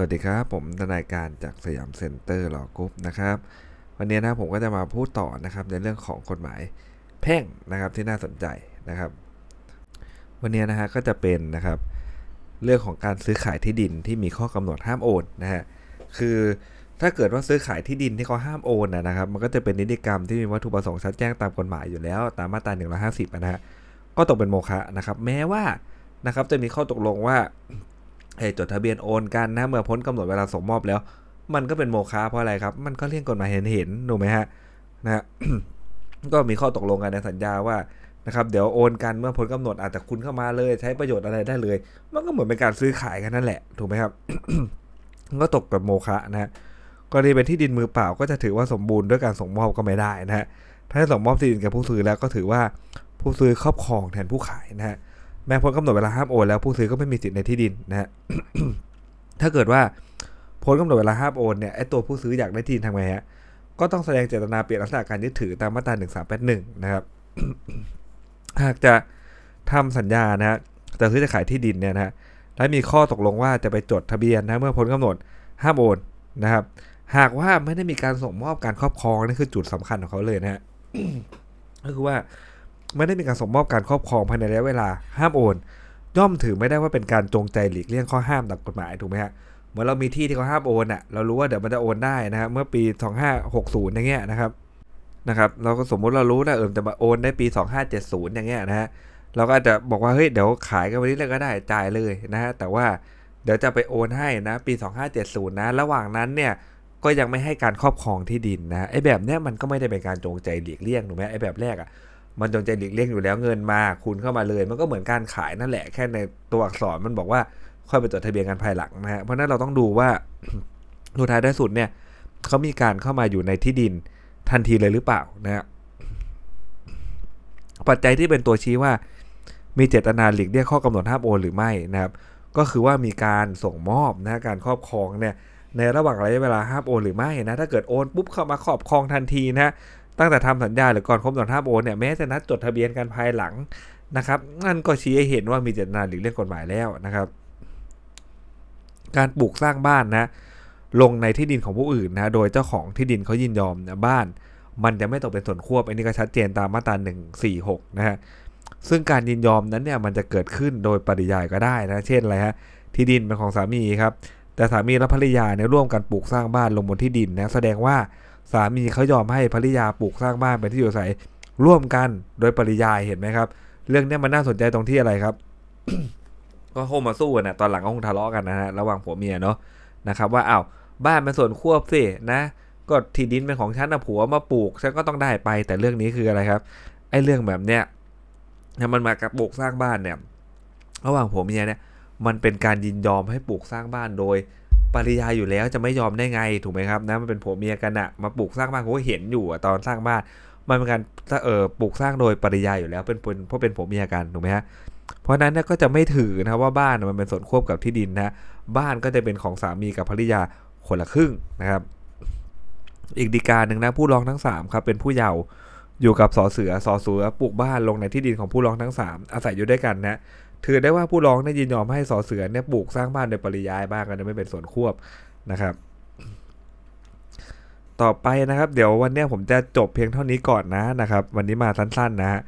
สวัสดีครับ ผมทนายการจาก Siam Center Law Group นะครับ วันนี้นะผมก็จะมาพูดต่อนะครับในเรื่องของกฎหมายแพ่งนะครับที่น่าสนใจนะครับ วันนี้นะฮะก็จะเป็นนะครับเรื่องของการซื้อขายที่ดินที่มีข้อกำหนดห้ามโอนนะฮะคือถ้าเกิดว่าซื้อขายที่ดินที่เขาห้ามโอนนะนะครับ มันก็จะเป็นนิติกรรมที่มีวัตถุประสงค์ชัดแจ้งตามกฎหมายอยู่แล้ว ตามมาตรา150นะฮะก็ตกเป็นโมฆะนะครับ แม้ว่านะครับจะมีข้อตกลงว่า ให้จดทะเบียนโอนกันนะเมื่อพ้นกำหนดเวลาส่งมอบแล้ว มันก็เป็นโมฆะเพราะอะไรครับ มันก็เลี่ยงกฎหมายเห็นเห็นถูกไหมฮะนะฮะก็มีข้อตกลงกันในสัญญาว่านะครับเดี๋ยวโอนกันเมื่อพ้นกำหนดอาจจะคุณเข้ามาเลยใช้ประโยชน์อะไรได้เลย มันก็เหมือนเป็นการซื้อขายกันนั่นแหละถูกไหมครับก็ตกกับโมฆะนะฮะกรณีเป็นที่ดินมือเปล่าก็จะถือว่าสมบูรณ์ด้วยการส่งมอบก็ไม่ได้นะฮะถ้าส่งมอบที่ดินกับผู้ซื้อแล้วก็ถือว่าผู้ซื้อครอบครองแทนผู้ขายนะฮะ แม้พ้นกำหนดเวลาห้ามโอนแล้วผู้ซื้อก็ไม่มีสิทธิ์ในที่ดินนะฮะถ้าเกิดว่าพ้นกำหนดเวลาห้ามโอนเนี่ยไอตัวผู้ซื้ออยากได้ที่ดินทำไงฮะก็ต้องแสดงเจตนาเปลี่ยนลักษณะการยึดถือตามมาตรา1381นะครับหากจะทำสัญญานะฮะจะซื้อจะขายที่ดินเนี่ยนะฮะและมีข้อตกลงว่าจะไปจดทะเบียนนะเมื่อพ้นกำหนดห้ามโอนนะครับ หากว่าไม่ได้มีการส่งมอบการครอบครองนี่คือจุดสำคัญของเขาเลยนะฮะก็คือว่า ไม่ได้มีการส่งมอบการครอบครองภายในระยะเวลาห้ามโอน ย่อมถือไม่ได้ว่าเป็นการจงใจหลีกเลี่ยงข้อห้ามตามกฎหมายถูกไหมฮะเหมือนเรามีที่ที่เขาห้ามโอนอะเรารู้ว่าเดี๋ยวมันจะโอนได้นะครับเมื่อปี 2560 อย่างเงี้ยนะครับนะครับเราก็สมมุติเรารู้นะเออจะมาโอนได้ปี 2570 อย่างเงี้ยนะฮะเราก็อาจจะบอกว่าเฮ้ยเดี๋ยวขายกันวันนี้เลยก็ได้จ่ายเลยนะฮะแต่ว่าเดี๋ยวจะไปโอนให้นะปี 2570 นะ ระหว่างนั้นเนี่ยก็ยังไม่ให้การครอบครองที่ดินนะไอ้แบบเนี้ยมันก็ไม่ได้เป็นการจงใจหลีกเลี่ยงถูกไหมไอ้แบบแรกอะ่ะ มันจงใจหลีกเลี่ยงอยู่แล้วเงินมาคุณเข้ามาเลย มันก็เหมือนการขายนั่นแหละแค่ในตัวอักษรมันบอกว่าค่อยไปจดทะเบียนกันภายหลังนะฮะเพราะนั้นเราต้องดูว่าสุดท้ายได้สุดเนี่ยเขามีการเข้ามาอยู่ในที่ดินทันทีเลยหรือเปล่านะฮะปัจจัยที่เป็นตัวชี้ว่า มีเจตนาหลีกเลี่ยงข้อกำหนดห้ามโอนหรือไม่นะครับ ก็คือว่ามีการส่งมอบนะการครอบครองเนี่ยในระหว่างระยะเวลาห้ามโอนหรือไม่นะถ้าเกิดโอนปุ๊บเข้ามาครอบครองทันทีนะ ตั้งแต่ทำสัญญาหรือก่อนครบกำหนดห้ามโอนเนี่ยแม้จะนัดจดทะเบียนกันภายหลังนะครับนั่นก็ชี้ให้เห็นว่ามีเจตนาหลีกเลี่ยงกฎหมายแล้วนะครับ การปลูกสร้างบ้านนะลงในที่ดินของผู้อื่นนะโดยเจ้าของที่ดินเขายินยอมนะบ้าน มันจะไม่ตกเป็นส่วนควบอันนี้ก็ชัดเจนตามมาตรา146นะฮะซึ่งการยินยอมนั้นเนี่ยมันจะเกิดขึ้นโดยปริยายก็ได้นะเช่นอะไรฮะที่ดินเป็นของสามีครับแต่สามีและภรรยาเนี่ยร่วมกันปลูกสร้างบ้านลงบนที่ดินนะแสดงว่า สามีเขายอมให้ภรรยาปลูกสร้างบ้านเป็นที่อยู่อาศัยร่วมกันโดยปริยายเห็นไหมครับ เรื่องนี้มันน่าสนใจตรงที่อะไรครับ ก็คงมาสู้กันนะตอนหลังก็คงทะเลาะกันนะฮะระหว่างผัวเมียเนาะนะครับว่าอ้าวบ้านเป็นส่วนควบสินะก็ที่ดินเป็นของฉันนะผัวมาปลูกฉันก็ต้องได้ไปแต่เรื่องนี้คืออะไรครับไอ้เรื่องแบบเนี้ยเนี่ยมันมากับปลูกสร้างบ้านเนี่ย ระหว่างผัวเมียเนี่ย มันเป็นการยินยอมให้ปลูกสร้างบ้านโดย ปริยาอยู่แล้วจะไม่ยอมได้ไงถูกไหมครับนะมันเป็นผัวเมียกันอะมาปลูกสร้างบ้านผมก็เห็นอยู่ตอนสร้างบ้านมันเป็นการเออปลูกสร้างโดยปริยาอยู่แล้วเป็นเพราะเป็นผัวเมียกันถูกไหมฮะเพราะนั้นก็จะไม่ถือนะว่าบ้านมันเป็นส่วนควบกับที่ดินนะบ้านก็จะเป็นของสามีกับภรรยาคนละครึ่งนะครับ อีกดีการหนึ่งนะผู้ร้องทั้ง3ครับเป็นผู้เยาว์อยู่กับสอเสือสอเสือปลูกบ้านลงในที่ดินของผู้ร้องทั้ง 3 อาศัยอยู่ด้วยกันนะ ถือได้ว่าผู้ร้องได้ยินยอมให้สอเสือเนี่ยปลูกสร้างบ้านโดยปริยายบ้างก็จะไม่เป็นส่วนควบนะครับ ต่อไปนะครับ เดี๋ยววันนี้ผมจะจบเพียงเท่านี้ก่อนนะนะครับ วันนี้มาสั้นๆนะฮะ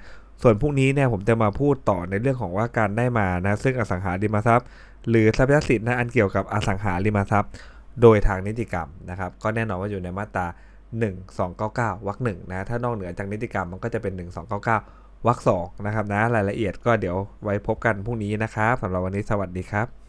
ส่วนพรุ่งนี้เนี่ยผมจะมาพูดต่อในเรื่องของว่าการได้มานะซึ่งอสังหาริมทรัพย์ หรือทรัพยสินนะอันเกี่ยวกับอสังหาริมทรัพย์ โดยทางนิติกรรมนะครับ ก็แน่นอนว่าอยู่ในมาตรา 1299วรรคหนึ่งนะถ้านอกเหนือจากนิติกรรมมันก็จะเป็น 1299 วรรคสองนะครับนะรายละเอียดก็เดี๋ยวไว้พบกันพรุ่งนี้นะครับสำหรับวันนี้สวัสดีครับ